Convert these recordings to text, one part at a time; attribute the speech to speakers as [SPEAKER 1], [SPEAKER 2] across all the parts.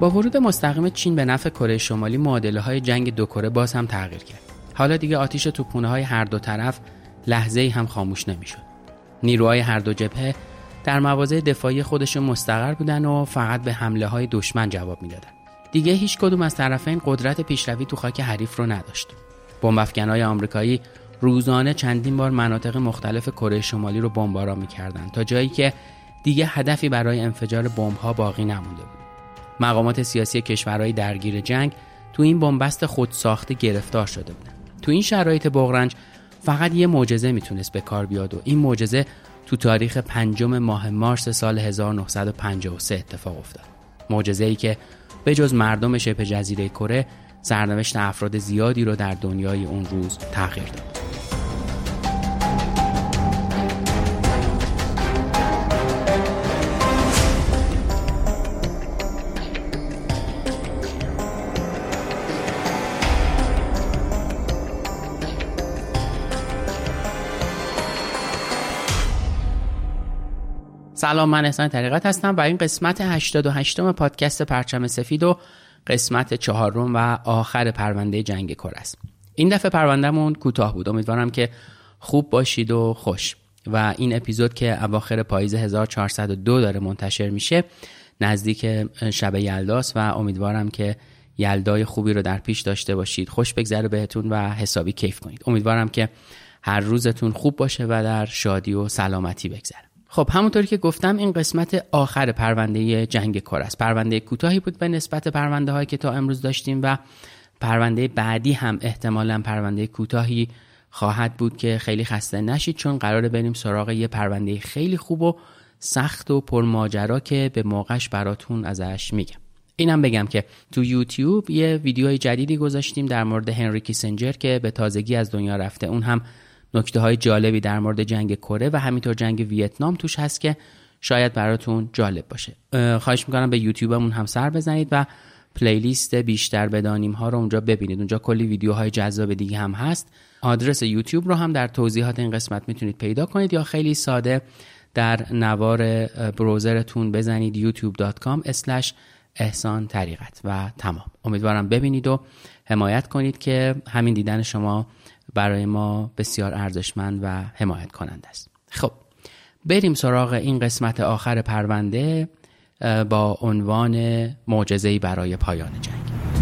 [SPEAKER 1] با ورود مستقیم چین به نفع کره شمالی معادله های جنگ دو کره باز هم تغییر کرد. حالا دیگه آتیش توپونه های هر دو طرف لحظه هم خاموش نمی‌شد. نیروهای هر دو جبهه در مواضع دفاعی خودشون مستقر بودن و فقط به حمله های دشمن جواب می‌دادن. دیگه هیچ کدوم از طرفین قدرت پیشروی تو خاک حریف رو نداشت. بمب های آمریکایی روزانه چندین بار مناطق مختلف کره شمالی رو بمباران می‌کردند تا جایی که دیگه هدفی برای انفجار ها باقی نمونده بود. مقامات سیاسی کشورهای درگیر جنگ تو این بنبست خود ساخته گرفتار شده بودن. تو این شرایط بغرنج فقط یه معجزه می‌تونست به کار بیاد و این معجزه تو تاریخ پنجم ماه مارس سال 1953 اتفاق افتاد. معجزه ای که به جز مردم شبه جزیره کره سرنوشت افراد زیادی رو در دنیای اون روز تغییر داد. سلام من احسان طریقت هستم و این قسمت 88 پادکست پرچم سفید و قسمت چهارم و آخر پرونده جنگ کره است. این دفعه پروندهمون کوتاه بود. امیدوارم که خوب باشید و خوش. و این اپیزود که اواخر پاییز 1402 داره منتشر میشه نزدیک شب یلداست و امیدوارم که یلدای خوبی رو در پیش داشته باشید. خوش بگذره بهتون و حسابی کیف کنید. امیدوارم که هر روزتون خوب باشه و در شادی و سلامتی بگذره. خب همونطوری که گفتم این قسمت آخر پرونده جنگ کار است. پرونده کوتاهی بود به نسبت پرونده هایی که تا امروز داشتیم و پرونده بعدی هم احتمالا پرونده کوتاهی خواهد بود که خیلی خسته نشید چون قراره بریم سراغ یه پرونده خیلی خوب و سخت و پرماجرا که به موقعش براتون ازش میگم. اینم بگم که تو یوتیوب یه ویدیوهای جدیدی گذاشتیم در مورد هنری کیسنجر که به تازگی از دنیا رفته. اون هم نکته های جالبی در مورد جنگ کره و همینطور جنگ ویتنام توش هست که شاید براتون جالب باشه. خواهش می‌کنم به یوتیوبمون هم سر بزنید و پلیلیست بیشتر بدانیم ها رو اونجا ببینید. اونجا کلی ویدیوهای جذاب دیگه هم هست. آدرس یوتیوب رو هم در توضیحات این قسمت می‌تونید پیدا کنید یا خیلی ساده در نوار بروزرتون بزنید youtube.com احسان طریقت. و تمام. امیدوارم ببینید و حمایت کنید که همین دیدن شما برای ما بسیار ارزشمند و حمایت کننده است. خب بریم سراغ این قسمت آخر پرونده با عنوان معجزه‌ای برای پایان جنگ.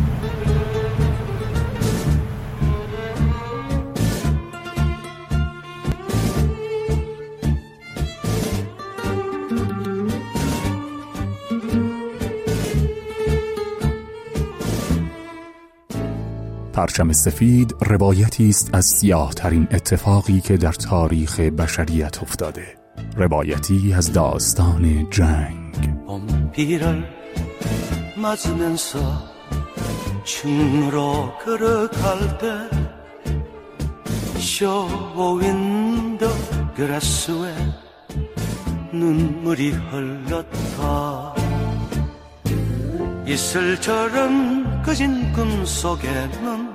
[SPEAKER 2] پرچم سفید روایتی است از سیاه ترین اتفاقی که در تاریخ بشریت افتاده. روایتی از داستان جنگ. 그진 꿈 속에는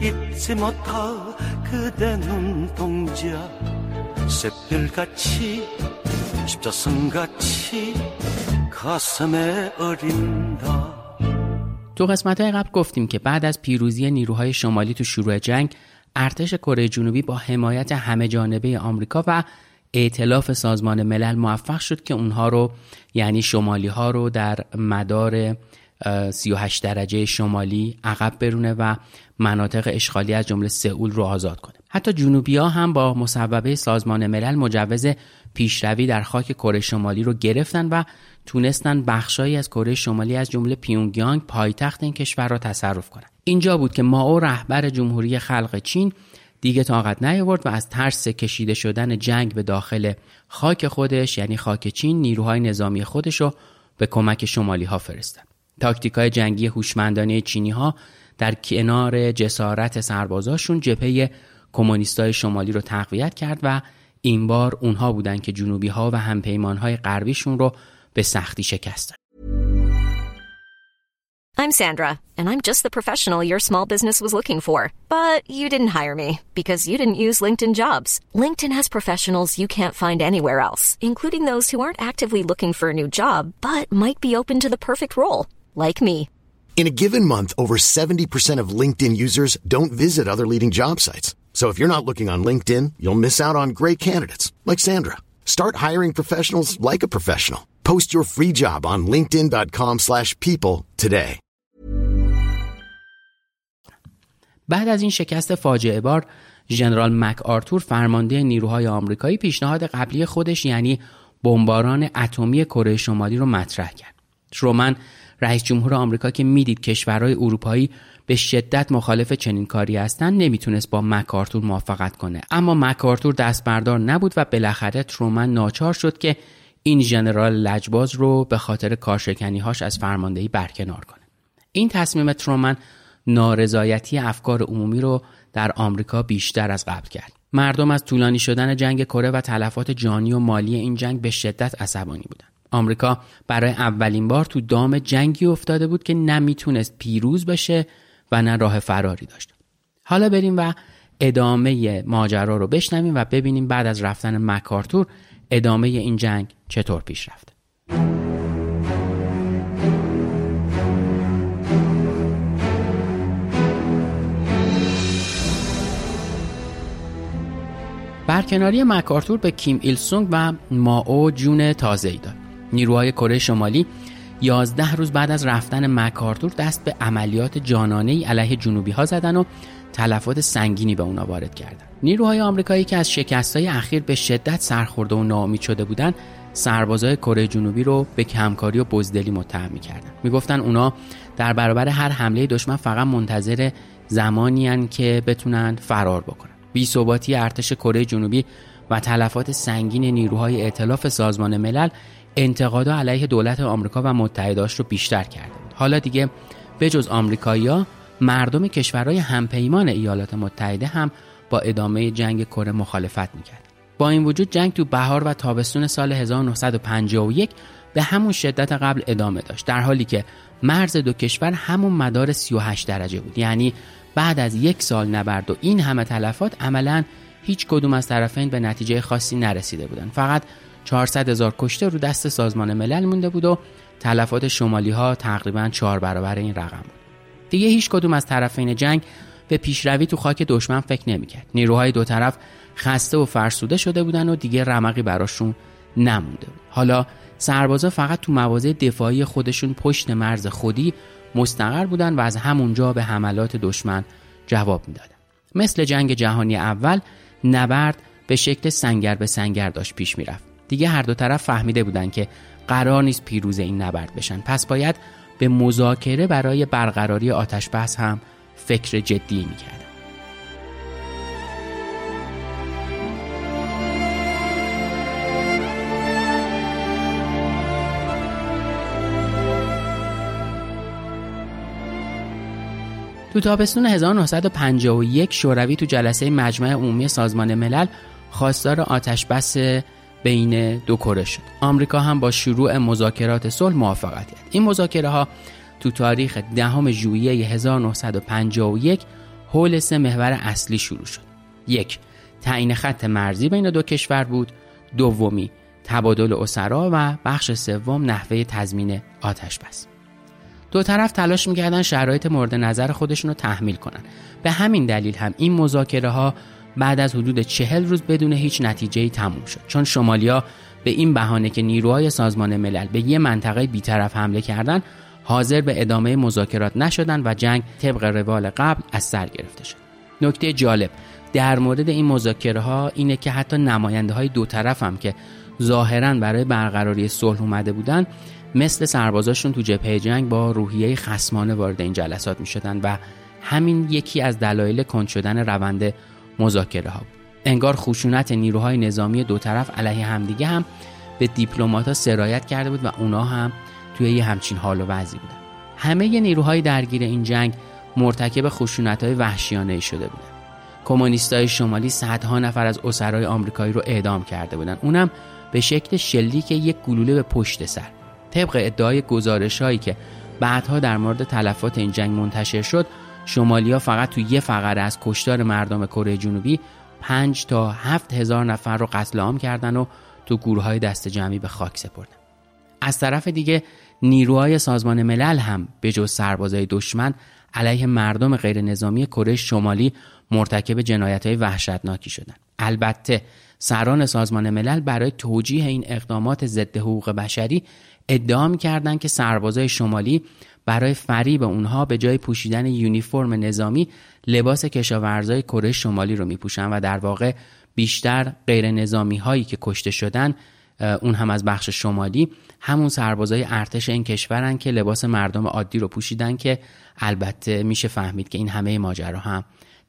[SPEAKER 2] 잊지 못할 그대 눈동자 새별같이 십자선같이 가슴에 어린다
[SPEAKER 1] تو قسمت های قبل گفتیم که بعد از پیروزی نیروهای شمالی تو شروع جنگ ارتش کره جنوبی با حمایت همه جانبه آمریکا و ائتلاف سازمان ملل موفق شد که اونها رو یعنی شمالی ها رو در مدار 38 درجه شمالی عقب برونه و مناطق اشغالی از جمله سئول رو آزاد کنه. حتی جنوبی ها هم با مصوبه سازمان ملل مجوز پیشروی در خاک کره شمالی رو گرفتن و تونستن بخشایی از کره شمالی از جمله پیونگیانگ پایتخت این کشور را تصرف کنند اینجا بود که ماو رهبر جمهوری خلق چین دیگه طاقت نیاورد و از ترس کشیده شدن جنگ به داخل خاک خودش یعنی خاک چین نیروهای نظامی خودش رو به کمک شمالی ها فرستاد. تاکتیک های جنگی هوشمندانه چینی ها در کنار جسارت سربازاشون جبهه کمونیستای شمالی رو تقویت کرد و این بار اونها بودن که جنوبی ها و همپیمان های غربیشون رو به سختی شکستن.
[SPEAKER 3] I'm Sandra and I'm just the professional your small business was looking for. But you didn't hire me because you didn't use LinkedIn Jobs. LinkedIn has professionals you can't find anywhere else, including those who aren't actively looking for a new job but might be open to the perfect role like me.
[SPEAKER 4] In a given month, over 70% of LinkedIn users don't visit other leading job sites. So if you're not looking on LinkedIn, you'll miss out on great candidates like Sandra. Start hiring professionals like a professional. Post your free job on linkedin.com/people today.
[SPEAKER 1] بعد از این شکست فاجعه بار ژنرال مک آرتور فرمانده نیروهای آمریکایی پیشنهاد قبلی خودش یعنی بمباران اتمی کره شمالی رو مطرح کرد. ترومن رئیس جمهور آمریکا که می‌دید کشورهای اروپایی به شدت مخالف چنین کاری هستند نمی‌تونست با مکارتور موافقت کنه. اما مکارتور دست بردار نبود و بالاخره ترومن ناچار شد که این ژنرال لجباز رو به خاطر کارشکنی هاش از فرماندهی برکنار کنه. این تصمیم ترومن نارضایتی افکار عمومی رو در آمریکا بیشتر از قبل کرد. مردم از طولانی شدن جنگ کره و تلفات جانی و مالی این جنگ به شدت عصبانی بودند. آمریکا برای اولین بار تو دام جنگی افتاده بود که نمی‌تونست پیروز بشه و نه راه فراری داشت. حالا بریم و ادامه ماجرا رو بشنویم و ببینیم بعد از رفتن مکارتور ادامه این جنگ چطور پیش رفت. برکناری مکارتور به کیم ایل سونگ و ماو جون ای داد. نیروهای کره شمالی 11 روز بعد از رفتن مکارتور دست به عملیات جانانه علیه جنوبی ها زدن و تلفات سنگینی به اونا وارد کردن. نیروهای آمریکایی که از شکستهای اخیر به شدت سرخورده و ناامید شده بودند، سربازای کره جنوبی رو به کمکاری و بزدلی متهم می‌کردن. می‌گفتن اونا در برابر هر حمله دشمن فقط منتظر زمانی که بتونن فرار بکنن. بی ثباتی ارتش کره جنوبی و تلفات سنگین نیروهای ائتلاف سازمان ملل انتقادا علیه دولت آمریکا و متحداش رو بیشتر کرده حالا دیگه به جز آمریکایی‌ها مردم کشورهای همپیمان ایالات متحده هم با ادامه جنگ کره مخالفت می‌کرد. با این وجود جنگ تو بهار و تابستون سال 1951 به همون شدت قبل ادامه داشت در حالی که مرز دو کشور همون مدار 38 درجه بود. یعنی بعد از یک سال نبرد و این همه تلفات عملا هیچ کدوم از طرفین به نتیجه خاصی نرسیده بودند فقط 400 هزار کشته رو دست سازمان ملل مونده بود و تلفات شمالی ها تقریبا چهار برابر این رقم بود. دیگه هیچ کدوم از طرفین جنگ به پیشروی تو خاک دشمن فکر نمی‌کرد. نیروهای دو طرف خسته و فرسوده شده بودن و دیگه رمقی براشون نمونده بود. حالا سربازا فقط تو مواضع دفاعی خودشون پشت مرز خودی مستقر بودن و از همونجا به حملات دشمن جواب می‌دادن. مثل جنگ جهانی اول نبرد به شکل سنگر به سنگر داشت پیش می‌رفت. دیگه هر دو طرف فهمیده بودن که قرار نیست پیروز این نبرد بشن. پس باید به مذاکره برای برقراری آتش بحث هم فکر جدی می‌کردن. تو تابستون 1951 شوروی تو جلسه مجمع عمومی سازمان ملل خواستار آتش بس بین دو کره شد. آمریکا هم با شروع مذاکرات صلح موافقت کرد. این مذاکره ها تو تاریخ دهم ژوئیه 1951 حول سه محور اصلی شروع شد. یک تعیین خط مرزی بین دو کشور بود. دومی تبادل اسرا و بخش سوم نحوه تضمین آتش بس. دو طرف تلاش می‌کردن شرایط مورد نظر خودشون رو تحمیل کنن. به همین دلیل هم این مذاکره ها بعد از حدود چهل روز بدون هیچ نتیجه تموم شد. چون شمالیا به این بهانه که نیروهای سازمان ملل به یه منطقه بیطرف حمله کردن حاضر به ادامه مذاکرات نشدن و جنگ طبق روال قبل از سر گرفته شد. نکته جالب در مورد این مذاکره ها اینه که حتی نماینده های دو طرف هم که ظاهرا برای برقراری صلح اومده بودن مثل سربازاشون تو جبهه جنگ با روحیه خسمانه وارد این جلسات می شدن و همین یکی از دلایل کند شدن روند مذاکره ها انگار خشونت نیروهای نظامی دو طرف علیه همدیگه هم به دیپلمات سرایت کرده بود و اونا هم توی یه همچین حال و وضعی بودن. همه نیروهای درگیر این جنگ مرتکب خشونت های وحشیانه شده بودن. کمونیستای شمالی صدها نفر از اسرای آمریکایی رو اعدام کرده بودن. اونم به شکل شلیک یک گلوله به پشت سر. طبق ادعای گزارش هایی که بعدها در مورد تلفات این جنگ منتشر شد شمالیا فقط تو یه فقره از کشتار مردم کره جنوبی 5 تا 7 هزار نفر رو قتل عام کردن و تو گروه های دست جمعی به خاک سپردن از طرف دیگه نیروهای سازمان ملل هم به جز سربازای دشمن علیه مردم غیر نظامی کره شمالی مرتکب جنایت های وحشتناکی شدند. البته سران سازمان ملل برای توجیه این اقدامات ضد حقوق بشری ادعا کردند که سربازای شمالی برای فریب اونها به جای پوشیدن یونیفرم نظامی لباس کشاورزای کره شمالی رو میپوشن و در واقع بیشتر غیر نظامی هایی که کشته شدن اون هم از بخش شمالی. همون سربازای ارتش این کشورن که لباس مردم عادی رو پوشیدن که البته میشه فهمید که این همه ماجرا هم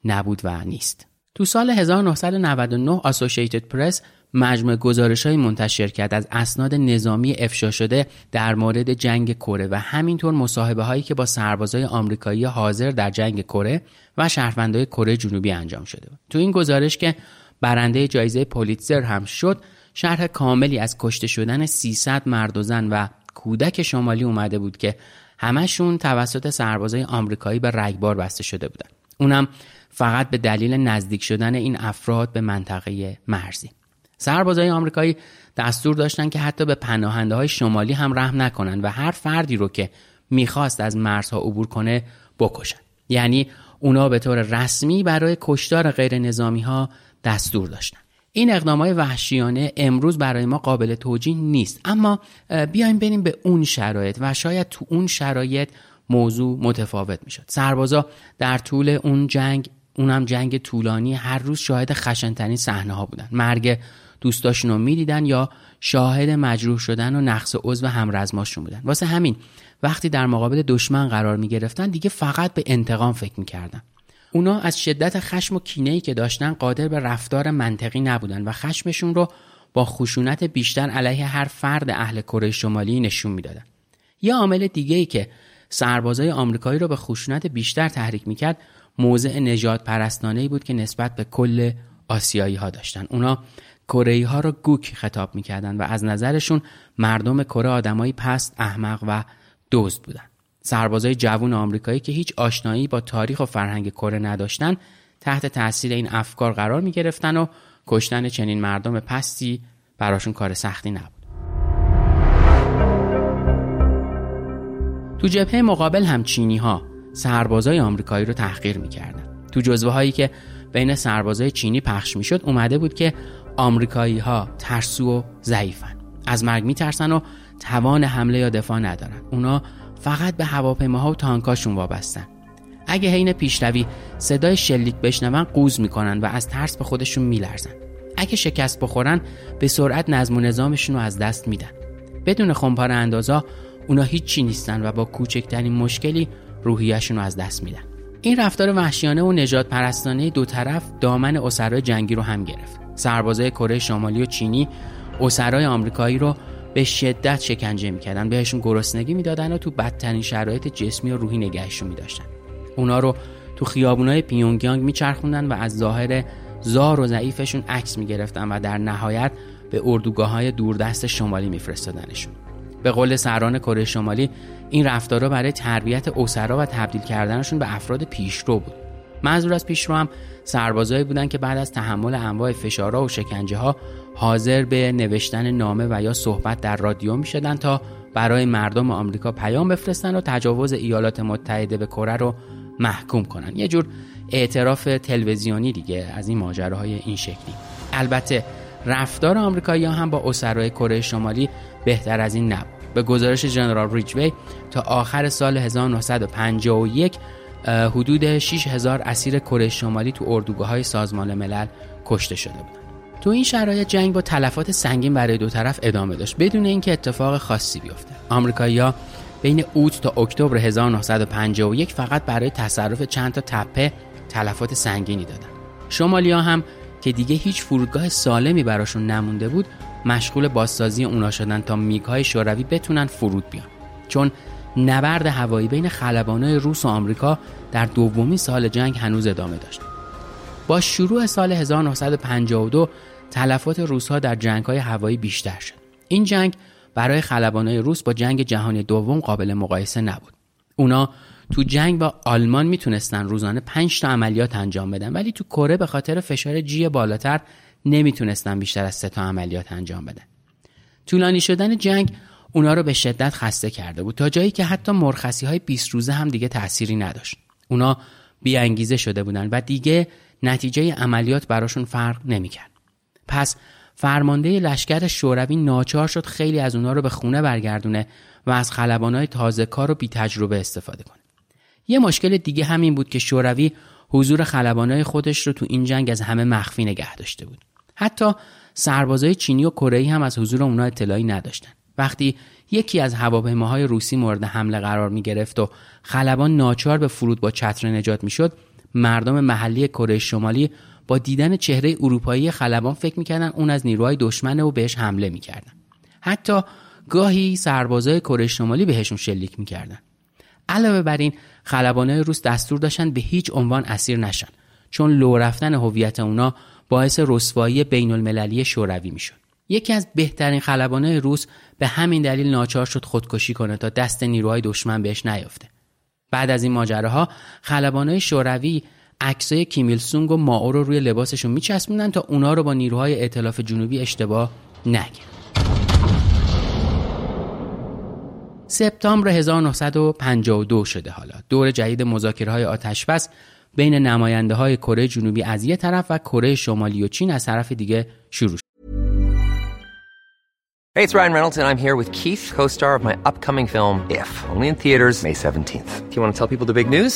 [SPEAKER 1] نبود و نیست. تو سال 1999 آسوشیتد پرس مجموع گزارش های منتشر کرد از اسناد نظامی افشا شده در مورد جنگ کره و همینطور مصاحبه هایی که با سربازای آمریکایی حاضر در جنگ کره و شهروندای کره جنوبی انجام شده بود. تو این گزارش که برنده جایزه پولیتزر هم شد شرح کاملی از کشته شدن 300 مرد و زن و کودک شمالی اومده بود که همشون توسط سربازای آمریکایی به رگبار بسته شده بودن. اونم فقط به دلیل نزدیک شدن این افراد به منطقه مرزی. سربازای آمریکایی دستور داشتن که حتی به پناهنده های شمالی هم رحم نکنن و هر فردی رو که می‌خواست از مرزها عبور کنه بکشن. یعنی اونا به طور رسمی برای کشتار غیر نظامی ها دستور داشتن. این اقدام های وحشیانه امروز برای ما قابل توجیه نیست. اما بیایم بریم به اون شرایط و شاید تو اون شرایط موضوع متفاوت می‌شد. سربازا در طول اون جنگ اونم جنگ طولانی هر روز شاهد خشنترین صحنه ها بودن. مرگ دوستاشون رو می‌دیدن یا شاهد مجروح شدن و نقص عضو همرزماشون بودن. واسه همین وقتی در مقابل دشمن قرار می‌گرفتن دیگه فقط به انتقام فکر می‌کردن. اونا از شدت خشم و کینه‌ای که داشتن قادر به رفتار منطقی نبودن و خشمشون رو با خشونت بیشتر علیه هر فرد اهل کره شمالی نشون می‌دادن. یه عامل دیگه ای که سربازای آمریکایی رو به خشونت بیشتر تحریک می‌کرد موضع نجات پرستانه بود که نسبت به کل آسیایی ها داشتن. اونا کره ها رو گوک خطاب می‌کردن و از نظرشون مردم کره آدمایی پست احمق و دزد بودن. سربازای جوون آمریکایی که هیچ آشنایی با تاریخ و فرهنگ کره نداشتن تحت تاثیر این افکار قرار می گرفتن و کشتن چنین مردم پستی براشون کار سختی نبود. تو جبهه مقابل هم چینی ها سربازای آمریکایی رو تحقیر می‌کردن. تو جزوه هایی که بین سربازای چینی پخش می‌شد اومده بود که آمریکایی ها ترسو و ضعیفن. از مرگ میترسن و توان حمله یا دفاع ندارن. اونا فقط به هواپیماها و تانکاشون وابستن. اگه حین پیشروی صدای شلیک بشنون قوز می‌کنن و از ترس به خودشون میلرزن. اگه شکست بخورن به سرعت نظم و نظامشون رو از دست میدن. بدون خمپاره اندازا اونا هیچی نیستن و با کوچکترین مشکلی روحیشون رو از دست میدن. این رفتار وحشیانه و نجات پرستانه دو طرف دامن اسرای جنگی رو هم گرفت. سربازای کره شمالی و چینی اسرای آمریکایی رو به شدت شکنجه می‌کردن بهشون گرسنگی می‌دادن و تو بدترین شرایط جسمی و روحی نگهشون میداشتن. اونا رو تو خیابونای پیونگیانگ میچرخوندن و از ظاهر زار و ضعیفشون عکس می‌گرفتن و در نهایت به اردوگاه های دوردست شمالی میفرستادنشون. به قول سران کره شمالی این رفتارها برای تربیت اسرا و تبدیل کردنشون به افراد پیشرو بود. منظور از پیشرو هم سربازایی بودند که بعد از تحمل انواع فشارها و شکنجه ها حاضر به نوشتن نامه و یا صحبت در رادیو می شدن تا برای مردم آمریکا پیام بفرستن و تجاوز ایالات متحده به کره رو محکوم کنن. یه جور اعتراف تلویزیونی دیگه از این ماجراهای این شکلی. البته رفتار آمریکایی هم با اسرای کره شمالی بهتر از این نبود به گزارش جنرال ریچوی تا آخر سال 1951 حدود 6000 اسیر کره شمالی تو اردوگاه های سازمان ملل کشته شده بودند. تو این شرایط جنگ با تلفات سنگین برای دو طرف ادامه داشت بدون اینکه اتفاق خاصی بیفته. آمریکایی‌ها بین اوت تا اکتبر 1951 فقط برای تصرف چند تا تپه تلفات سنگینی دادن. شمالیا هم که دیگه هیچ فرودگاه سالمی براشون نمونده بود مشغول بازسازی اونا شدن تا میگهای شوروی بتونن فرود بیان. چون نبرد هوایی بین خلبانای روس و آمریکا در دومی سال جنگ هنوز ادامه داشت. با شروع سال 1952 تلفات روسها در جنگ های هوایی بیشتر شد. این جنگ برای خلبانای روس با جنگ جهانی دوم قابل مقایسه نبود. اونا تو جنگ با آلمان می‌تونستن روزانه 5 تا عملیات انجام بدن ولی تو کره به خاطر فشار جی بالاتر نمی‌تونستن بیشتر از سه تا عملیات انجام بدن. طولانی شدن جنگ اونا رو به شدت خسته کرده بود تا جایی که حتی مرخصی های 20 روزه هم دیگه تأثیری نداشت. اونا بیانگیزه شده بودن و دیگه نتیجه عملیات براشون فرق نمی‌کرد. پس فرمانده لشکر شوروی ناچار شد خیلی از اونا رو به خونه برگردونه و از خلبانای تازه کار و بی تجربه استفاده کنه. یه مشکل دیگه همین بود که شوروی حضور خلبانای خودش رو تو این جنگ از همه مخفی نگه داشته بود. حتی سربازای چینی و کره هم از حضور اونا اطلاعی نداشتن. وقتی یکی از هواپیماهای روسی مورد حمله قرار می گرفت و خلبان ناچار به فرود با چتر نجات می‌شد مردم محلی کره شمالی با دیدن چهره اروپایی خلبان فکر می‌کردن اون از نیروهای دشمنه و بهش حمله می‌کردن حتی گاهی سربازای کره شمالی بهشون شلیک می‌کردن علاوه بر این خلبانای روس دستور داشتن به هیچ عنوان اسیر نشن چون لو رفتن هویت اونا باعث رسوایی بین المللی شوروی می‌شد. یکی از بهترین خلبانای روس به همین دلیل ناچار شد خودکشی کنه تا دست نیروهای دشمن بهش نیافته. بعد از این ماجراها خلبانای شوروی عکسای کیمیل سونگ و ماو رو روی لباسشون میچسبوندن تا اونا رو با نیروهای ائتلاف جنوبی اشتباه نگیرن. سپتامبر 1952 شده حالا دور جدید مذاکره های آتشبس بین نماینده های کره جنوبی از یه طرف و کره شمالی و چین از طرف دیگه شروع شد.
[SPEAKER 5] Hey, it's Ryan Reynolds and I'm here with Keith, co-star of my upcoming film If, only in theaters May 17th. Do you want to tell people the big news?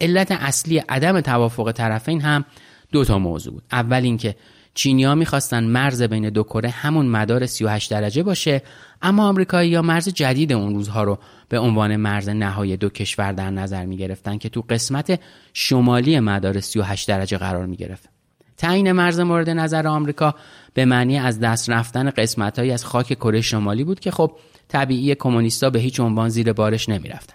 [SPEAKER 1] علت اصلی عدم توافق طرفین هم دو تا موضوع بود. اول اینکه چینیا می‌خواستن مرز بین دو کره همون مدار 38 درجه باشه اما آمریکایی یا مرز جدید اون روزها رو به عنوان مرز نهایی دو کشور در نظر می‌گرفتن که تو قسمت شمالی مدار 38 درجه قرار می‌گرفت. تعیین مرز مورد نظر آمریکا به معنی از دست رفتن قسمتهایی از خاک کره شمالی بود که خب طبیعی کمونیستا به هیچ عنوان زیر بارش نمی‌رفتن.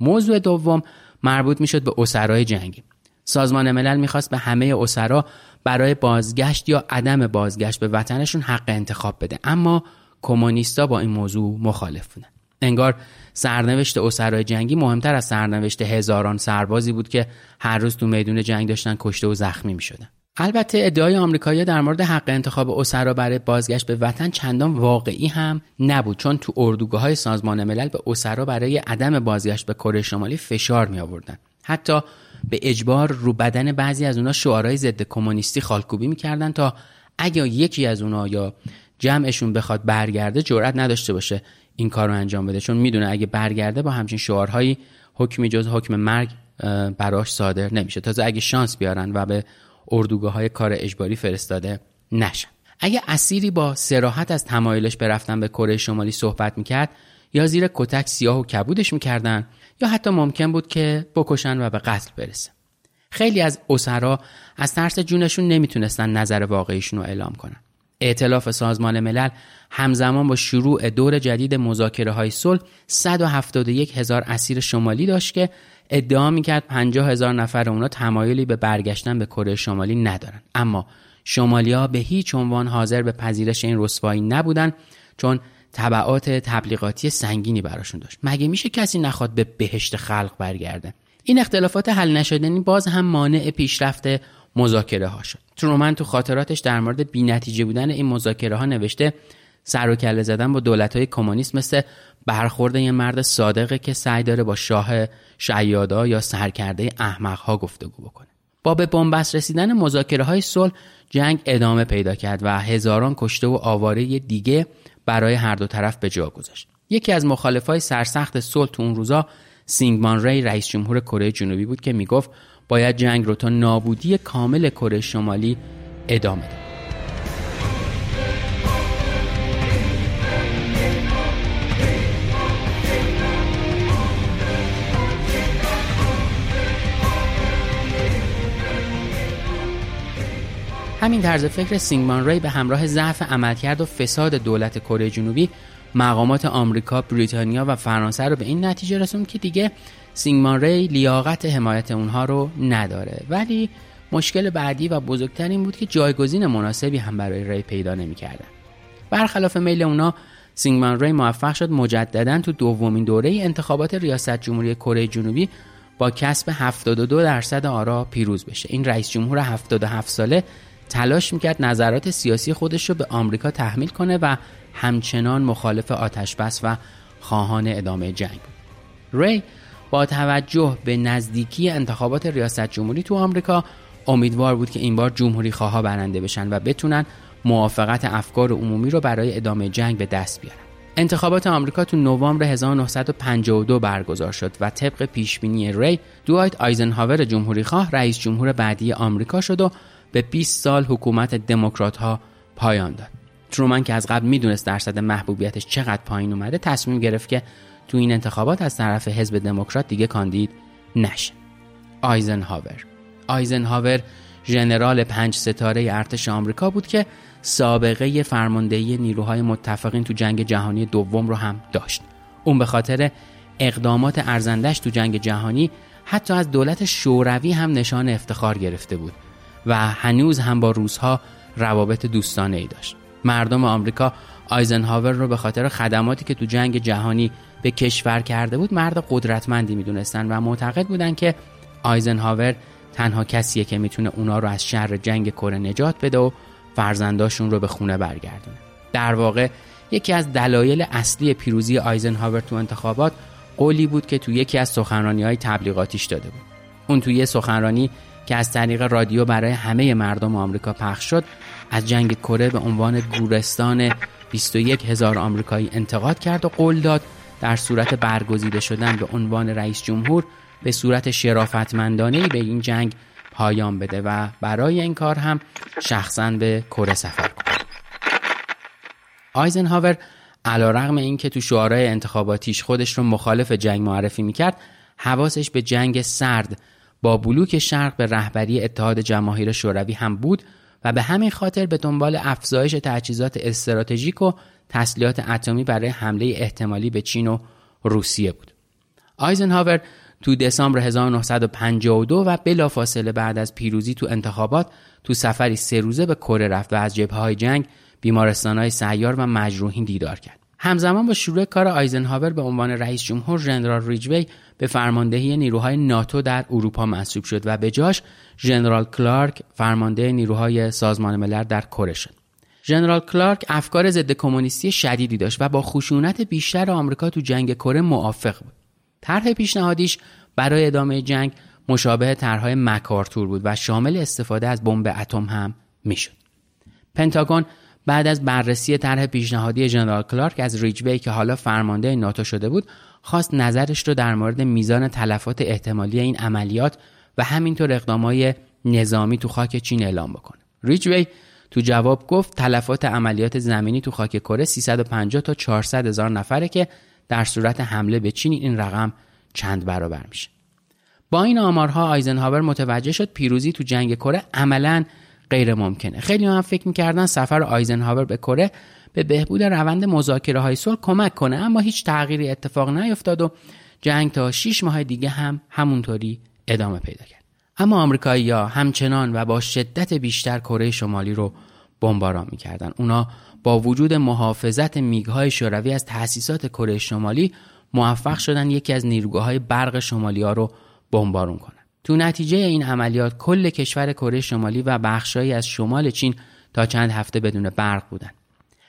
[SPEAKER 1] موضوع دوم مربوط می‌شد به اسرای جنگی. سازمان ملل می‌خواست به همه اسرا برای بازگشت یا عدم بازگشت به وطنشون حق انتخاب بده. اما کمونیستا با این موضوع مخالف بودن. انگار سرنوشت اسرای جنگی مهمتر از سرنوشت هزاران سربازی بود که هر روز تو میدون جنگ داشتن کشته و زخمی می‌شدن. البته ادعای آمریکایی در مورد حق انتخاب اسرا برای بازگشت به وطن چندان واقعی هم نبود چون تو اردوگاه های سازمان ملل به اسرا برای عدم بازگشت به کره شمالی فشار می آوردن حتی به اجبار رو بدن بعضی از اونا شعارهای ضد کمونیستی خالکوبی می‌کردن تا اگه یکی از اونا یا جمعشون بخواد برگرده جرأت نداشته باشه این کار رو انجام بده. چون می‌دونه اگه برگرده با همچین شعارهایی حکمی جز حکم مرگ براش صادر نمیشه. تازه اگه شانس بیارن و به اردوگاه های کار اجباری فرستاده نشن. اگه اسیری با سراحت از تمایلش به رفتن به کره شمالی صحبت می‌کرد یا زیر کتک سیاه و کبودش می‌کردن یا حتی ممکن بود که بکشن و به قتل برسه. خیلی از اسرا از ترس جونشون نمی‌تونستن نظر واقعیشون رو اعلام کنن. ائتلاف سازمان ملل همزمان با شروع دور جدید مذاکره های صلح 171 هزار اسیر شمالی داشت که ادعا می‌کرد 50 هزار نفر اونا تمایلی به برگشتن به کره شمالی ندارن. اما شمالیا به هیچ عنوان حاضر به پذیرش این رسوایی نبودن چون طبعات تبلیغاتی سنگینی براشون داشت. مگه میشه کسی نخواد به بهشت خلق برگرده؟ این اختلافات حل نشدنی باز هم مانع پیشرفت مذاکره ها شد. ترومن تو خاطراتش در مورد بینتیجه بودن این مذاکره ها نوشته سر و کله زدن با دولت های کمونیست مثل برخورد یه مرد صادقه که سعی داره با شاه شیادا یا سرکرده احمق ها گفتگو بکنه با به بنبست رسیدن مذاکره های صلح جنگ ادامه پیدا کرد و هزاران کشته و آواره دیگه برای هر دو طرف به جا گذاشت یکی از مخالفای سرسخت صلح تو اون روزا سینگمان ری رئیس جمهور کره جنوبی بود که می‌گفت باید جنگ رو تا نابودی کامل کره شمالی ادامه داد. همین طرز فکر سینگمان ری به همراه ضعف عملکرد و فساد دولت کره جنوبی مقامات آمریکا، بریتانیا و فرانسه رو به این نتیجه رسوند که دیگه سینگمان ری لیاقت حمایت اونها رو نداره ولی مشکل بعدی و بزرگتر این بود که جایگزین مناسبی هم برای ری پیدا نمی‌کردن. برخلاف میل اونا سینگمان ری موفق شد مجددا تو دومین دوره انتخابات ریاست جمهوری کره جنوبی با کسب 72 درصد آرا پیروز بشه. این رئیس جمهور 77 ساله تلاش می‌کرد نظرات سیاسی خودش رو به آمریکا تحمیل کنه و همچنان مخالف آتشبس و خواهان ادامه جنگ بود. ری با توجه به نزدیکی انتخابات ریاست جمهوری تو آمریکا امیدوار بود که این بار جمهوری خواه برنده بشن و بتونن موافقت افکار عمومی رو برای ادامه جنگ به دست بیارن. انتخابات آمریکا تو نوامبر 1952 برگزار شد و طبق پیشبینی ری دوایت آیزنهاور جمهوری خواه رئیس جمهور بعدی آمریکا شد و به 20 سال حکومت دموکرات ها پایان داد. ترومن که از قبل می‌دونست درصد محبوبیتش چقدر پایین اومده تصمیم گرفت که تو این انتخابات از طرف حزب دموکرات دیگه کاندید نشه. آیزنهاور آیزنهاور ژنرال پنج ستاره ارتش آمریکا بود که سابقه فرماندهی نیروهای متفقین تو جنگ جهانی دوم رو هم داشت. اون به خاطر اقدامات ارزندش تو جنگ جهانی حتی از دولت شوروی هم نشان افتخار گرفته بود و هنوز هم با روزها روابط دوستانه ای داشت. مردم آمریکا آیزنهاور رو به خاطر خدماتی که تو جنگ جهانی به کشور کرده بود مرد قدرتمندی می‌دونستن و معتقد بودن که آیزنهاور تنها کسیه که می‌تونه اونا رو از شر جنگ کره نجات بده و فرزنداشون رو به خونه برگردونه در واقع یکی از دلایل اصلی پیروزی آیزنهاور تو انتخابات قولی بود که تو یکی از سخنرانی های تبلیغاتیش داده بود اون یه سخنرانی که از طریق رادیو برای همه مردم آمریکا پخش شد از جنگ کره به عنوان گورستان 21 هزار آمریکایی انتقاد کرد و قول داد در صورت برگزیده شدن به عنوان رئیس جمهور به صورت شرافتمندانه به این جنگ پایان بده و برای این کار هم شخصا به کره سفر کنه آیزنهاور علا رغم این که تو شعارهای انتخاباتیش خودش رو مخالف جنگ معرفی می‌کرد حواسش به جنگ سرد با بلوک شرق به رهبری اتحاد جماهیر شوروی هم بود و به همین خاطر به دنبال افزایش تجهیزات استراتژیک و تسلیحات اتمی برای حمله احتمالی به چین و روسیه بود. آیزنهاور تو دسامبر 1952 و بلافاصله بعد از پیروزی تو انتخابات تو سفری سه روزه به کره رفت و از جبهه های جنگ بیمارستانهای سیار و مجروحین دیدار کرد. همزمان با شروع کار آیزنهاور به عنوان رئیس جمهور ژنرال ریجوی به فرماندهی نیروهای ناتو در اروپا منصوب شد و به جاش ژنرال کلارک فرمانده نیروهای سازمان ملل در کره شد. ژنرال کلارک افکار ضد کمونیستی شدیدی داشت و با خشونت بیشتر آمریکا تو جنگ کره موافق بود. طرح پیشنهادیش برای ادامه جنگ مشابه طرحهای مکارتور بود و شامل استفاده از بمب اتم هم می‌شد. پنتاگون بعد از بررسی طرح پیشنهادی ژنرال کلارک از ریجوی که حالا فرمانده ناتو شده بود خواست نظرش رو در مورد میزان تلفات احتمالی این عملیات و همینطور اقدامای نظامی تو خاک چین اعلام بکنه. ریجوی تو جواب گفت تلفات عملیات زمینی تو خاک کره 350 تا 400 هزار نفره که در صورت حمله به چین این رقم چند برابر میشه. با این آمارها آیزنهاور متوجه شد پیروزی تو جنگ کره عملا غیر ممکنه. خیلی هم فکر می‌کردن سفر آیزنهاور به کره به بهبود روند مذاکره های صلح کمک کنه اما هیچ تغییری اتفاق نیفتاد و جنگ تا 6 ماه دیگه هم همونطوری ادامه پیدا کرد. اما آمریکایی ها همچنان و با شدت بیشتر کره شمالی رو بمباران می‌کردن. اونا با وجود محافظت میگهای شوروی از تأسیسات کره شمالی موفق شدن یکی از نیروگاه های برق شمالی ها رو بمبارون کنن. تو نتیجه این عملیات کل کشور کره شمالی و بخشهایی از شمال چین تا چند هفته بدون برق بودند.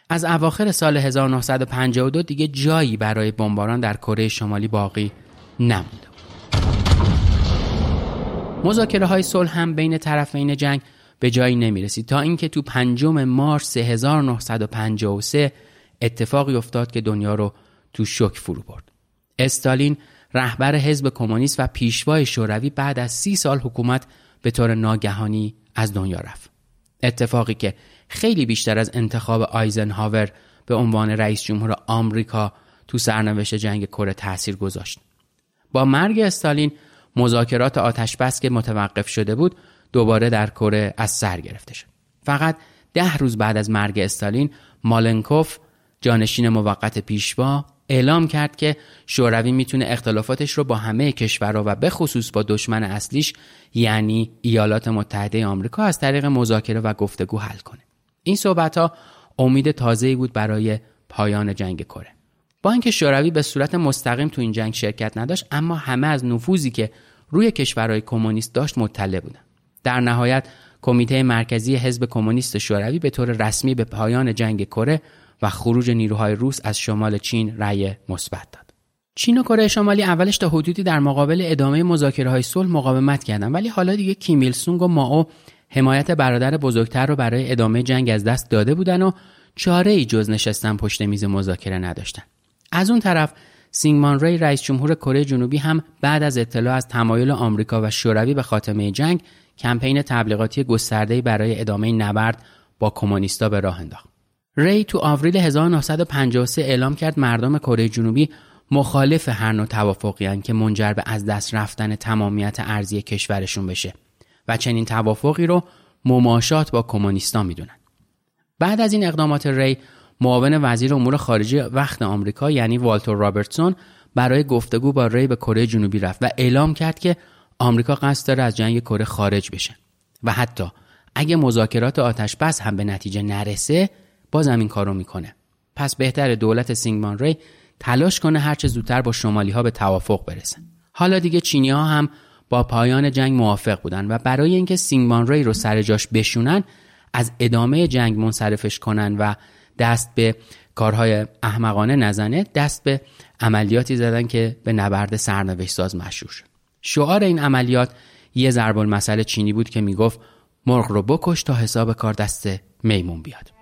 [SPEAKER 1] از اواخر سال 1952 دیگه جایی برای بمباران در کره شمالی باقی نمونده مذاکره های صلح هم بین طرفین جنگ به جایی نمی رسید تا اینکه تو پنجم مارس 1953 اتفاقی افتاد که دنیا رو تو شک فرو برد. استالین رهبر حزب کمونیست و پیشوای شوروی بعد از سی سال حکومت به طور ناگهانی از دنیا رفت. اتفاقی که خیلی بیشتر از انتخاب آیزنهاور به عنوان رئیس جمهور آمریکا تو سرنوشت جنگ کره تاثیر گذاشت. با مرگ استالین مذاکرات آتشبس که متوقف شده بود دوباره در کره از سر گرفته شد. فقط ده روز بعد از مرگ استالین مالنکوف جانشین موقت پیشوا اعلام کرد که شوروی می‌تونه اختلافاتش رو با همه کشورها و به خصوص با دشمن اصلیش یعنی ایالات متحده آمریکا از طریق مذاکره و گفتگو حل کنه. این صحبت ها امید تازه‌ای بود برای پایان جنگ کره. با اینکه شوروی به صورت مستقیم تو این جنگ شرکت نداشت اما همه از نفوذی که روی کشورهای کمونیست داشت مطلع بودن. در نهایت کمیته مرکزی حزب کمونیست شوروی به طور رسمی به پایان جنگ کره و خروج نیروهای روس از شمال چین رأی مثبت داد. چین و کره شمالی اولش تا حدودی در مقابل ادامه مذاکره های صلح مقاومت کردند ولی حالا دیگه کیم سونگ و ماو حمایت برادر بزرگتر رو برای ادامه جنگ از دست داده بودن و چاره ای جز نشستن پشت میز مذاکره نداشتن. از اون طرف سینگمان ری رئیس جمهور کره جنوبی هم بعد از اطلاع از تمایل آمریکا و شوروی به خاتمه جنگ کمپین تبلیغاتی گسترده‌ای برای ادامه نبرد با کمونیستا به راه انداخت. ری تو آوریل 1953 اعلام کرد مردم کره جنوبی مخالف هر نوع توافقی که منجر به از دست رفتن تمامیت ارزی کشورشون بشه و چنین توافقی رو مماشات با کمونیستا می‌دونن. بعد از این اقدامات ری معاون وزیر امور خارجه وقت آمریکا یعنی والتر رابرتسون برای گفتگو با ری به کره جنوبی رفت و اعلام کرد که آمریکا قصد داره از جنگ کره خارج بشه و حتی اگه مذاکرات آتش بس هم به نتیجه نرسه باز این کارو می‌کنه. پس بهتر دولت سینگمان ری تلاش کنه هرچه زودتر با شمالی ها به توافق برسه. حالا دیگه چینی ها هم با پایان جنگ موافق بودن و برای اینکه سینگمان ری رو سر جاش بشونن از ادامه جنگ منصرفش کنن و دست به کارهای احمقانه نزنه دست به عملیاتی زدن که به نبرد سرنوشت ساز مشهور شد. شعار این عملیات یه ضرب المثل چینی بود که می‌گفت مرغ رو بکش تا حساب کار دست میمون بیاد.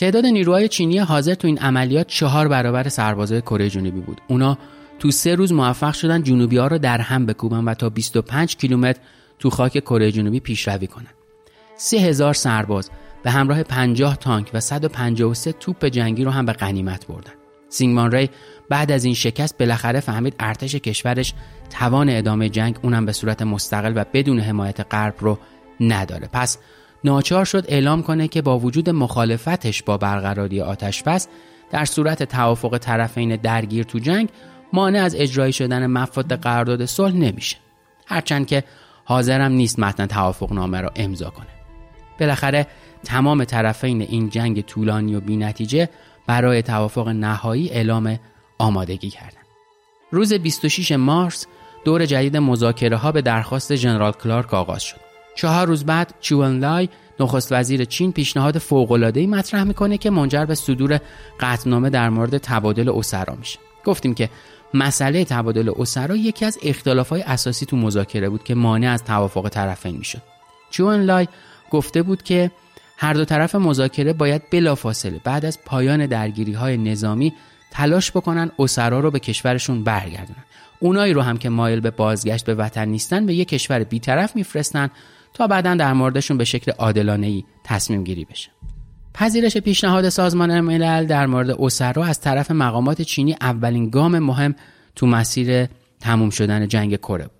[SPEAKER 1] تعداد نیروهای چینی حاضر تو این عملیات چهار برابر سربازای کره جنوبی بود. اونا تو سه روز موفق شدن جنوبی ها رو در هم بکوبن و تا 25 کیلومتر تو خاک کره جنوبی پیشروی کنن. سه هزار سرباز به همراه 50 تانک و 153 توپ جنگی رو هم به غنیمت بردن. سینگمان ری بعد از این شکست بالاخره فهمید ارتش کشورش توان ادامه جنگ اونم به صورت مستقل و بدون حمایت غرب رو نداره. پس ناچار شد اعلام کنه که با وجود مخالفتش با برقراری آتش بس در صورت توافق طرفین درگیر تو جنگ مانع از اجرایی شدن مفاد قرارداد صلح نمیشه هرچند که حاضرم نیست متن توافق نامه را امضا کنه بالاخره تمام طرفین این جنگ طولانی و بینتیجه برای توافق نهایی اعلام آمادگی کردند. روز 26 مارس دور جدید مذاکره ها به درخواست جنرال کلارک آغاز شد. چهار روز بعد چوان لای نخست وزیر چین پیشنهاد فوق‌العاده‌ای مطرح می‌کنه که منجر به صدور قطعنامه در مورد تبادل اسرا میشه. گفتیم که مسئله تبادل اسرا یکی از اختلافات اساسی تو مذاکره بود که مانع از توافق طرفین می‌شد. چوان لای گفته بود که هر دو طرف مذاکره باید بلافاصله بعد از پایان درگیری های نظامی تلاش بکنن اسرا رو به کشورشون برگردونن اونایی رو هم که مایل به بازگشت به وطن نیستن به یک کشور بیطرف میفرستن تا بعدا در موردشون به شکل عادلانه ای تصمیم گیری بشه. پذیرش پیشنهاد سازمان ملل در مورد اسرا از طرف مقامات چینی اولین گام مهم تو مسیر تموم شدن جنگ کره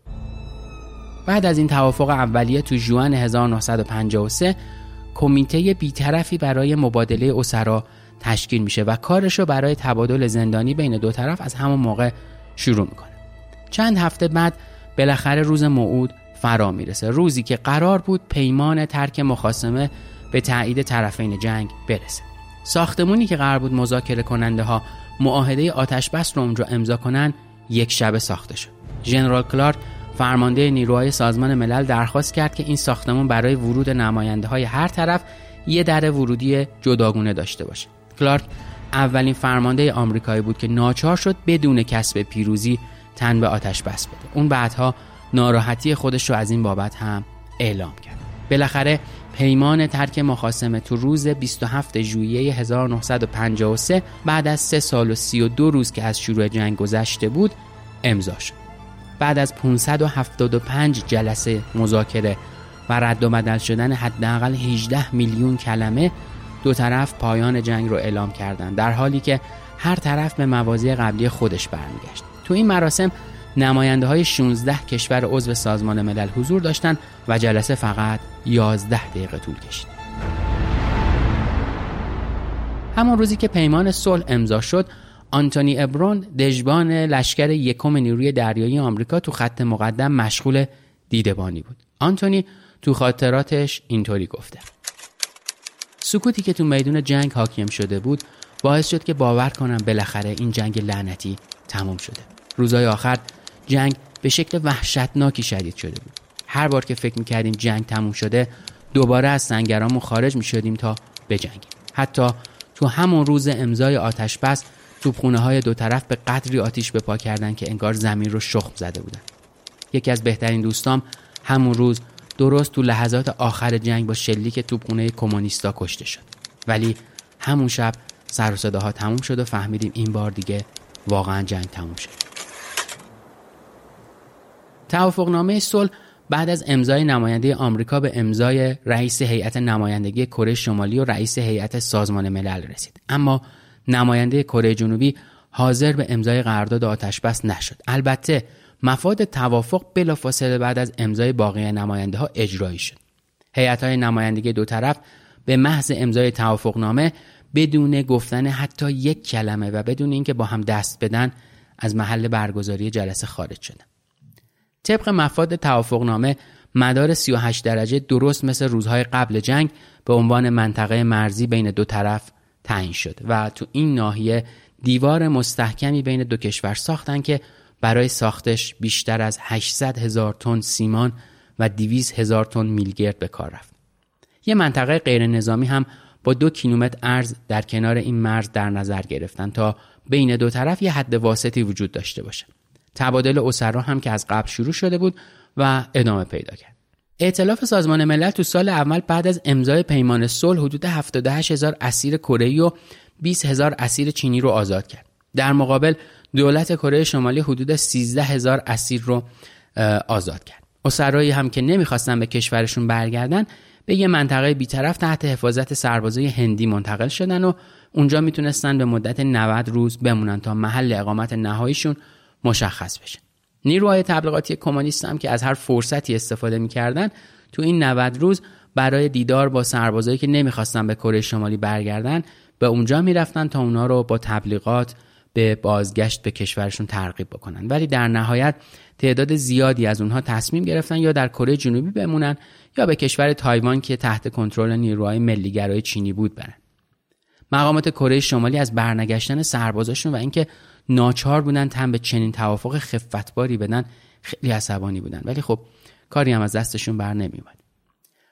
[SPEAKER 1] بعد از این توافق اولیه تو جوان 1953 کمیته بیطرفی برای مبادله اسرا تشکیل میشه و کارش رو برای تبادل زندانی بین دو طرف از همون موقع شروع می‌کنه. چند هفته بعد بالاخره روز موعود فرا می‌رسه. روزی که قرار بود پیمان ترک مخاسمه به تایید طرفین جنگ برسه. ساختمونی که قرار بود مذاکره کننده ها معاهده آتش بس رو اونجا امضا کنن یک شبه ساخته شد. ژنرال کلارک فرمانده نیروهای سازمان ملل درخواست کرد که این ساختمون برای ورود نماینده های هر طرف یه در ورودی جداگونه داشته باشه. کلارک اولین فرمانده آمریکایی بود که ناچار شد بدون کسب پیروزی تن به آتش بس بده. اون بعدها ناراحتی خودش رو از این بابت هم اعلام کرد بالاخره پیمان ترک مخاسمه تو روز 27 ژوئیه 1953 بعد از 3 سال و 32 روز که از شروع جنگ گذشته بود امضا شد. بعد از 575 جلسه مذاکره و رد و بدل شدن حداقل 18 میلیون کلمه دو طرف پایان جنگ رو اعلام کردند در حالی که هر طرف به موازی قبلی خودش برمیگشت تو این مراسم نماینده های 16 کشور عضو سازمان ملل حضور داشتند و جلسه فقط 11 دقیقه طول کشید. همون روزی که پیمان صلح امضا شد، آنتونی ابرون دژبان لشکر یکم نیروی دریایی آمریکا تو خط مقدم مشغول دیدبانی بود. آنتونی تو خاطراتش اینطوری گفته: سکوتی که تو میدون جنگ حاکم شده بود باعث شد که باور کنم بالاخره این جنگ لعنتی تموم شده. روزهای آخر جنگ به شکل وحشتناکی شدید شده بود. هر بار که فکر می‌کردیم جنگ تموم شده دوباره از سنگرامون خارج می‌شدیم تا بجنگیم. حتی تو همون روز امضای آتش بس توپخونه های دو طرف به قدری آتیش به پا کردن که انگار زمین رو شخم زده بودن. یکی از بهترین دوستام همون روز درست تو لحظات آخر جنگ با شلیک توپخونه کمونیستا کشته شد. ولی همون شب سر و صداها تموم شد و فهمیدیم این بار دیگه واقعا جنگ تموم شد. توافقنامه صلح بعد از امضای نماینده آمریکا به امضای رئیس هیئت نمایندگی کره شمالی و رئیس هیئت سازمان ملل رسید. اما نماینده کره جنوبی حاضر به امضای قرارداد آتش بس نشد. البته مفاد توافق بلافاصله بعد از امضای باقی نماینده ها اجرایی شد. هیئت های نمایندگی دو طرف به محض امضای توافقنامه بدون گفتن حتی یک کلمه و بدون اینکه با هم دست بدن از محل برگزاری جلسه خارج شدند. طبق مفاد توافقنامه مدار 38 درجه درست مثل روزهای قبل جنگ به عنوان منطقه مرزی بین دو طرف تعیین شد و تو این ناحیه دیوار مستحکمی بین دو کشور ساختن که برای ساختش بیشتر از 800 هزار تن سیمان و 200 هزار تن میلگرد به کار رفت. یه منطقه غیر نظامی هم با دو کیلومتر ارز در کنار این مرز در نظر گرفتن تا بین دو طرف یه حد واسطی وجود داشته باشه. تبادل اسرا هم که از قبل شروع شده بود و ادامه پیدا کرد. ائتلاف سازمان ملل تو سال اول بعد از امضای پیمان صلح حدود 78 هزار اسیر کره و 20 هزار اسیر چینی رو آزاد کرد. در مقابل دولت کره شمالی حدود 13 هزار اسیر رو آزاد کرد. اسرایی هم که نمی‌خواستن به کشورشون برگردن به یه منطقه بیطرف تحت حفاظت سربازای هندی منتقل شدن و اونجا می‌تونستن به مدت 90 روز بمونن تا محل اقامت نهاییشون مشخص بشه. نیروهای تبلیغاتی کمونیست هم که از هر فرصتی استفاده می‌کردن تو این 90 روز برای دیدار با سربازایی که نمی‌خواستن به کره شمالی برگردن به اونجا می‌رفتن تا اونا رو با تبلیغات به بازگشت به کشورشون ترغیب بکنن. ولی در نهایت تعداد زیادی از اونها تصمیم گرفتن یا در کره جنوبی بمونن یا به کشور تایوان که تحت کنترل نیروهای ملیگرای چینی بود برن. مقامات کره شمالی از برنگشتن سربازاشون و اینکه ناچار بودن تن به چنین توافق خفتباری بدن خیلی عصبانی بودن. ولی خب کاری هم از دستشون بر نمیومد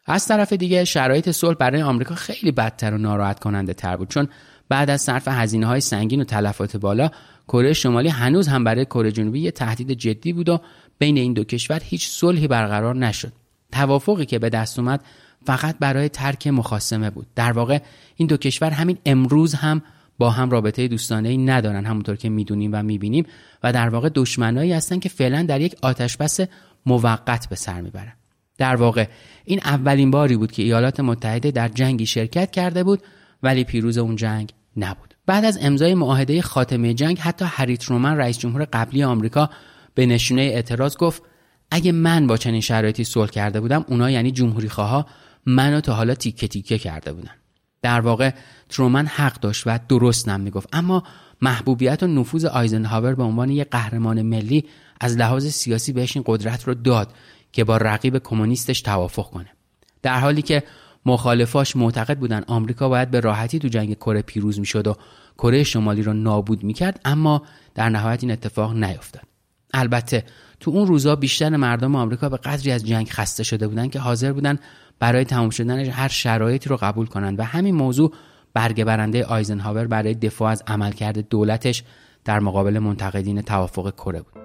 [SPEAKER 1] از طرف دیگه شرایط صلح برای آمریکا خیلی بدتر و ناراحت کننده تر بود چون بعد از صرف هزینه های سنگین و تلفات بالا کره شمالی هنوز هم برای کره جنوبی یه تهدید جدی بود و بین این دو کشور هیچ صلحی برقرار نشد. توافقی که به دست اومد فقط برای ترک مخاسمه بود. در واقع این دو کشور همین امروز هم با هم رابطه دوستانه ای ندارن همونطور که می‌دونیم و می‌بینیم و در واقع دشمنایی هستن که فعلا در یک آتشبس موقت به سر می‌برن. در واقع این اولین باری بود که ایالات متحده در جنگی شرکت کرده بود ولی پیروز اون جنگ نبود. بعد از امضای معاهده خاتمه جنگ حتی هریت رومن رئیس جمهور قبلی آمریکا به نشونه اعتراض گفت اگه من با چنین شرایطی صلح کرده بودم اونا یعنی جمهوری خواه منو تا حالا تیکه تیکه کرده بودن. در واقع ترومن حق داشت و درست نم می‌گفت. اما محبوبیت و نفوذ آیزنهاور به عنوان یک قهرمان ملی از لحاظ سیاسی بهش این قدرت رو داد که با رقیب کمونیستش توافق کنه. در حالی که مخالفاش معتقد بودن آمریکا باید به راحتی تو جنگ کره پیروز می‌شد و کره شمالی رو نابود می‌کرد اما در نهایت این اتفاق نیفتاد. البته تو اون روزا بیشتر مردم آمریکا به قدری از جنگ خسته شده بودن که حاضر بودن برای تمام شدن هر شرایطی رو قبول کنند و همین موضوع برگه برنده آیزنهاور برای دفاع از عملکرد دولتش در مقابل منتقدین توافق کره بود.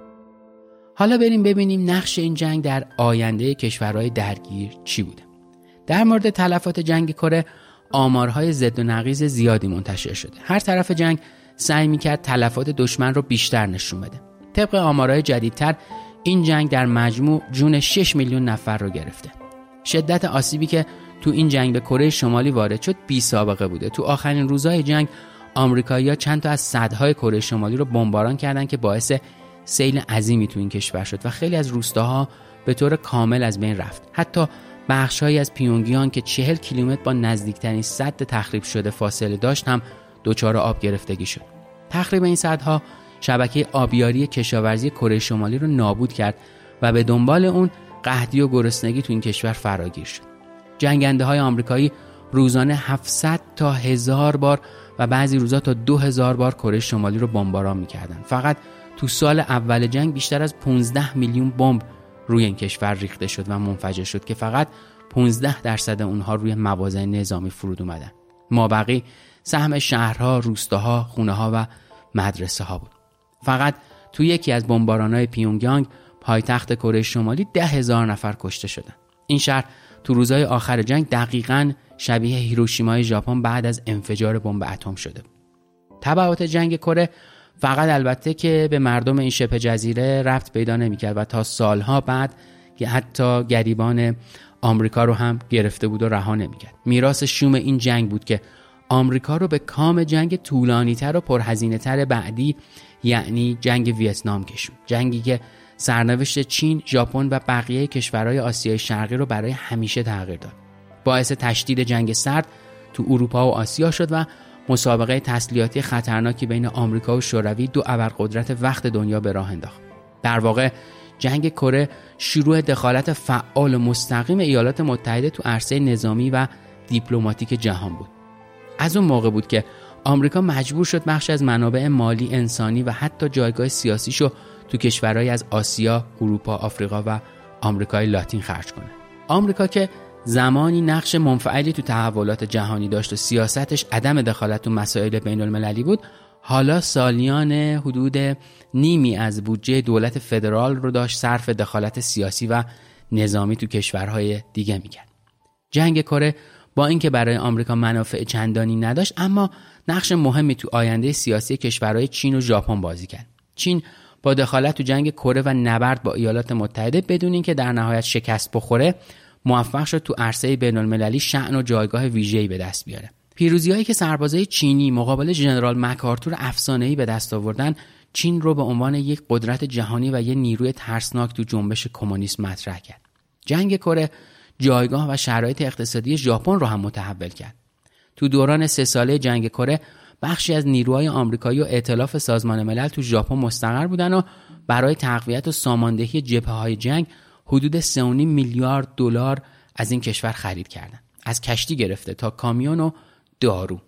[SPEAKER 1] حالا بریم ببینیم نقش این جنگ در آینده کشورهای درگیر چی بوده. در مورد تلفات جنگ کره آمارهای ضد و نقیز زیادی منتشر شده. هر طرف جنگ سعی می‌کرد تلفات دشمن رو بیشتر نشون بده. طبق آمارهای جدیدتر این جنگ در مجموع جون 6 میلیون نفر رو گرفته. شدت آسیبی که تو این جنگ به کره شمالی وارد شد بی سابقه بوده. تو آخرین روزهای جنگ آمریکایی‌ها چند تا از صدهای کره شمالی رو بمباران کردند که باعث سیل عظیمی تو این کشور شد و خیلی از روستاها به طور کامل از بین رفت. حتی بخشهایی از پیونگیان که چهل کیلومتر با نزدیکترین صد تخریب شده فاصله داشت هم دچار آب گرفتگی شد. تخریب این صدها شبکه آبیاری کشاورزی کره شمالی رو نابود کرد و به دنبال اون قحطی و گرسنگی تو این کشور فراگیر شد. جنگنده های آمریکایی روزانه 700 تا هزار بار و بعضی روزا تا 2000 بار کره شمالی رو بمباران می‌کردن. فقط تو سال اول جنگ بیشتر از 15 میلیون بمب روی این کشور ریخته شد و منفجر شد که فقط 15 درصد اونها روی مواضع نظامی فرود اومدن. مابقی سهم شهرها، روستاها، خونه ها و مدرسه ها بود. فقط تو یکی از های پیونگیانگ پایتخت کره شمالی ده هزار نفر کشته شدن. این شهر تو روزهای آخر جنگ دقیقا شبیه هیروشیمای ژاپن بعد از انفجار بمب اتم شده تبعات جنگ کره فقط البته که به مردم این شبه جزیره ربط پیدا نمی‌کرد و تا سالها بعد که حتی گریبان آمریکا رو هم گرفته بود و رها نمی‌کرد. میراث شوم این جنگ بود که آمریکا رو به کام جنگ طولانیتر و پرهزینه تر بعدی یعنی جنگ ویتنام کشون جنگی که سرنوشت چین، ژاپن و بقیه کشورهای آسیای شرقی رو برای همیشه تغییر داد. باعث تشدید جنگ سرد تو اروپا و آسیا شد و مسابقه تسلیحاتی خطرناکی بین آمریکا و شوروی دو ابرقدرت وقت دنیا به راه انداخت. در واقع جنگ کره شروع دخالت فعال و مستقیم ایالات متحده تو عرصه نظامی و دیپلماتیک جهان بود. از اون موقع بود که آمریکا مجبور شد بخش از منابع مالی انسانی و حتی جایگاه سیاسیشو تو کشورهای از آسیا، اروپا، آفریقا و آمریکای لاتین خرج کنه. آمریکا که زمانی نقش منفعلی تو تحولات جهانی داشت و سیاستش عدم دخالت تو مسائل بین المللی بود حالا سالیان حدود نیمی از بودجه دولت فدرال رو داشت صرف دخالت سیاسی و نظامی تو کشورهای دیگه می‌کرد جنگ کره با اینکه برای آمریکا منافع چندانی نداشت اما نقش مهمی تو آینده سیاسی کشورهای چین و ژاپن بازی کرد چین با دخالت تو جنگ کره و نبرد با ایالات متحده بدون اینکه در نهایت شکست بخوره موفق شد تو عرصه بین المللی شعن و جایگاه ویژه‌ای به دست بیاره. پیروزیهایی که سربازای چینی مقابل ژنرال مکارتور افسانه‌ای به دست آوردن چین رو به عنوان یک قدرت جهانی و یک نیروی ترسناک تو جنبش کمونیسم مطرح کرد. جنگ کره جایگاه و شرایط اقتصادی ژاپن رو هم متحول کرد. تو دوران سه ساله جنگ کره بخشی از نیروهای آمریکایی و ائتلاف سازمان ملل تو ژاپن مستقر بودن و برای تقویت و ساماندهی جبهه های جنگ حدود 3.5 میلیارد دلار از این کشور خرید کردن. از کشتی گرفته تا کامیون و دارو.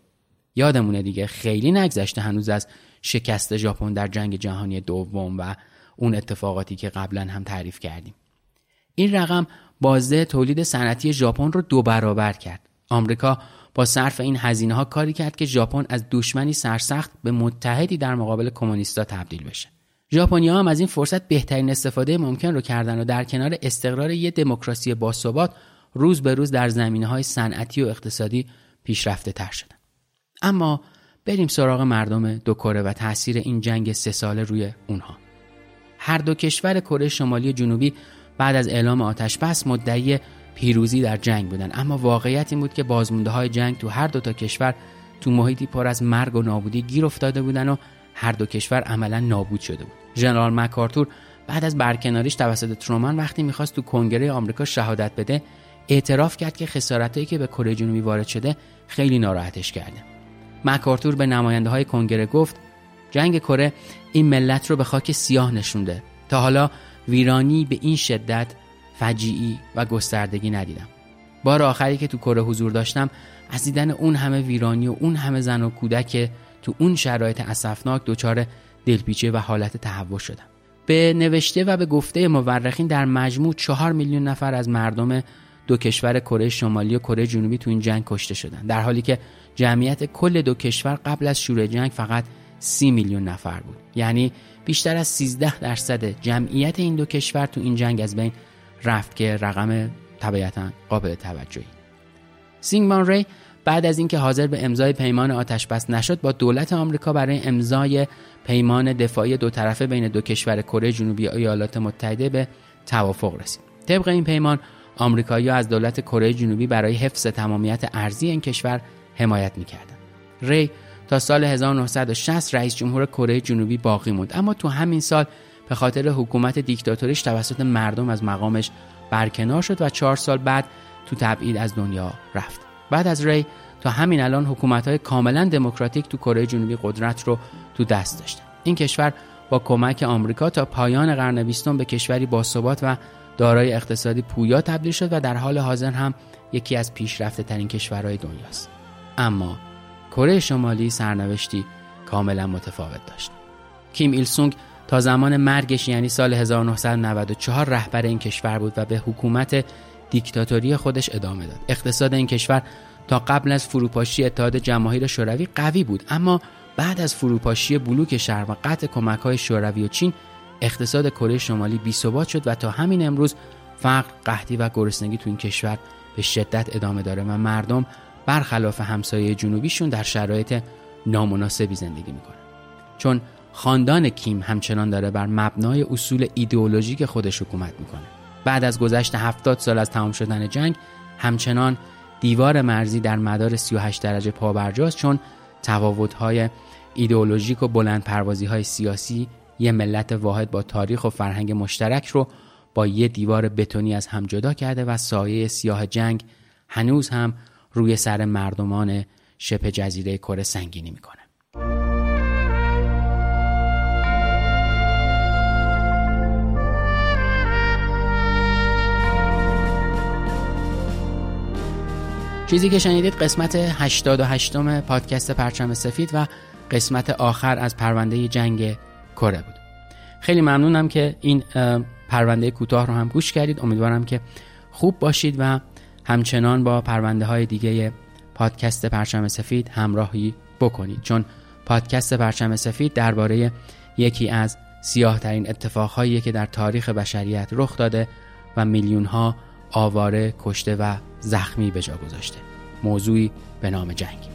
[SPEAKER 1] یادمونه دیگه خیلی نگذشته هنوز از شکست ژاپن در جنگ جهانی دوم و اون اتفاقاتی که قبلا هم تعریف کردیم. این رقم بازده تولید صنعتی ژاپن رو دو برابر کرد. آمریکا با صرف این هزینه ها کاری کرد که ژاپن از دشمنی سرسخت به متحدی در مقابل کمونیستا تبدیل بشه. ژاپنیا هم از این فرصت بهترین استفاده ممکن رو کردن و در کنار استقرار یه دموکراسی باثبات روز به روز در زمینه های صنعتی و اقتصادی پیشرفته تر شدن. اما بریم سراغ مردم دو کره و تاثیر این جنگ سه ساله روی اونها. هر دو کشور کره شمالی و جنوبی بعد از اعلام آتش بس مدعی پیروزی در جنگ بودن. اما واقعیت این بود که بازمونده های جنگ تو هر دو تا کشور تو محیطی پر از مرگ و نابودی گیر افتاده بودن و هر دو کشور عملا نابود شده بود. ژنرال مکارتور بعد از برکناریش توسط ترومن وقتی می‌خواست تو کنگره آمریکا شهادت بده اعتراف کرد که خسارتهایی که به کره جنوبی وارد شده خیلی ناراحتش کرده. مکارتور به نماینده های کنگره گفت جنگ کره این ملت رو به خاک سیاه نشونده. تا حالا ویرانی به این شدت فجیعی و گستردگی ندیدم. بار آخری که تو کره حضور داشتم از دیدن اون همه ویرانی و اون همه زن و کودک تو اون شرایط اسفناک دچار دلپیچه و حالت تهوع شدم. به نوشته و به گفته مورخین در مجموع چهار میلیون نفر از مردم دو کشور کره شمالی و کره جنوبی تو این جنگ کشته شدن. در حالی که جمعیت کل دو کشور قبل از شروع جنگ فقط سی میلیون نفر بود. یعنی بیشتر از 13 درصد جمعیت این دو کشور تو این جنگ از بین رفت که رقم طبیعتا قابل توجهی. سینگمان ری بعد از اینکه حاضر به امضای پیمان آتش بس نشد با دولت آمریکا برای امضای پیمان دفاعی دو طرفه بین دو کشور کره جنوبی و ایالات متحده به توافق رسید. طبق این پیمان آمریکایی‌ها از دولت کره جنوبی برای حفظ تمامیت ارزی این کشور حمایت می‌کردند. ری تا سال 1960 رئیس جمهور کره جنوبی باقی موند. اما تو همین سال به خاطر حکومت دیکتاتوریش توسط مردم از مقامش برکنار شد و چهار سال بعد تو تبعید از دنیا رفت. بعد از ری تا همین الان حکومت های کاملا دموکراتیک تو کره جنوبی قدرت رو تو دست داشته این کشور با کمک آمریکا تا پایان قرن بیستم به کشوری باثبات و دارای اقتصادی پویا تبدیل شد و در حال حاضر هم یکی از پیشرفته ترین کشورهای دنیاست. اما کره شمالی سرنوشتی کاملا متفاوت داشت. کیم ایل سونگ تا زمان مرگش یعنی سال 1994 رهبر این کشور بود و به حکومت دیکتاتوری خودش ادامه داد. اقتصاد این کشور تا قبل از فروپاشی اتحاد جماهیر شوروی قوی بود اما بعد از فروپاشی بلوک شهر و قطع کمک های شوروی و چین اقتصاد کره شمالی بی شد و تا همین امروز فقر، قحطی و گرسنگی تو این کشور به شدت ادامه داره و مردم برخلاف همسایه جنوبیشون در شرایط نامناسبی زندگی می‌کنه چون خاندان کیم همچنان داره بر مبنای اصول ایدئولوژیک خودش حکومت می‌کنه. بعد از گذشت 70 سال از تمام شدن جنگ همچنان دیوار مرزی در مدار 38 درجه پابرجاست چون تفاوت‌های ایدئولوژیک و بلند پروازی های سیاسی یه ملت واحد با تاریخ و فرهنگ مشترک رو با یه دیوار بتونی از هم جدا کرده و سایه سیاه جنگ هنوز هم روی سر مردمان شبه جزیره کره سنگینی می‌کنه. چیزی که شنیدید قسمت 88 م پادکست پرچم سفید و قسمت آخر از پرونده جنگ کره بود. خیلی ممنونم که این پرونده کوتاه رو هم گوش کردید. امیدوارم که خوب باشید و همچنان با پرونده های دیگه پادکست پرچم سفید همراهی بکنید. چون پادکست پرچم سفید درباره یکی از سیاه ترین اتفاقهایی که در تاریخ بشریت رخ داده و میلیون ها آواره کشته و زخمی به جا گذاشته. موضوعی به نام جنگ.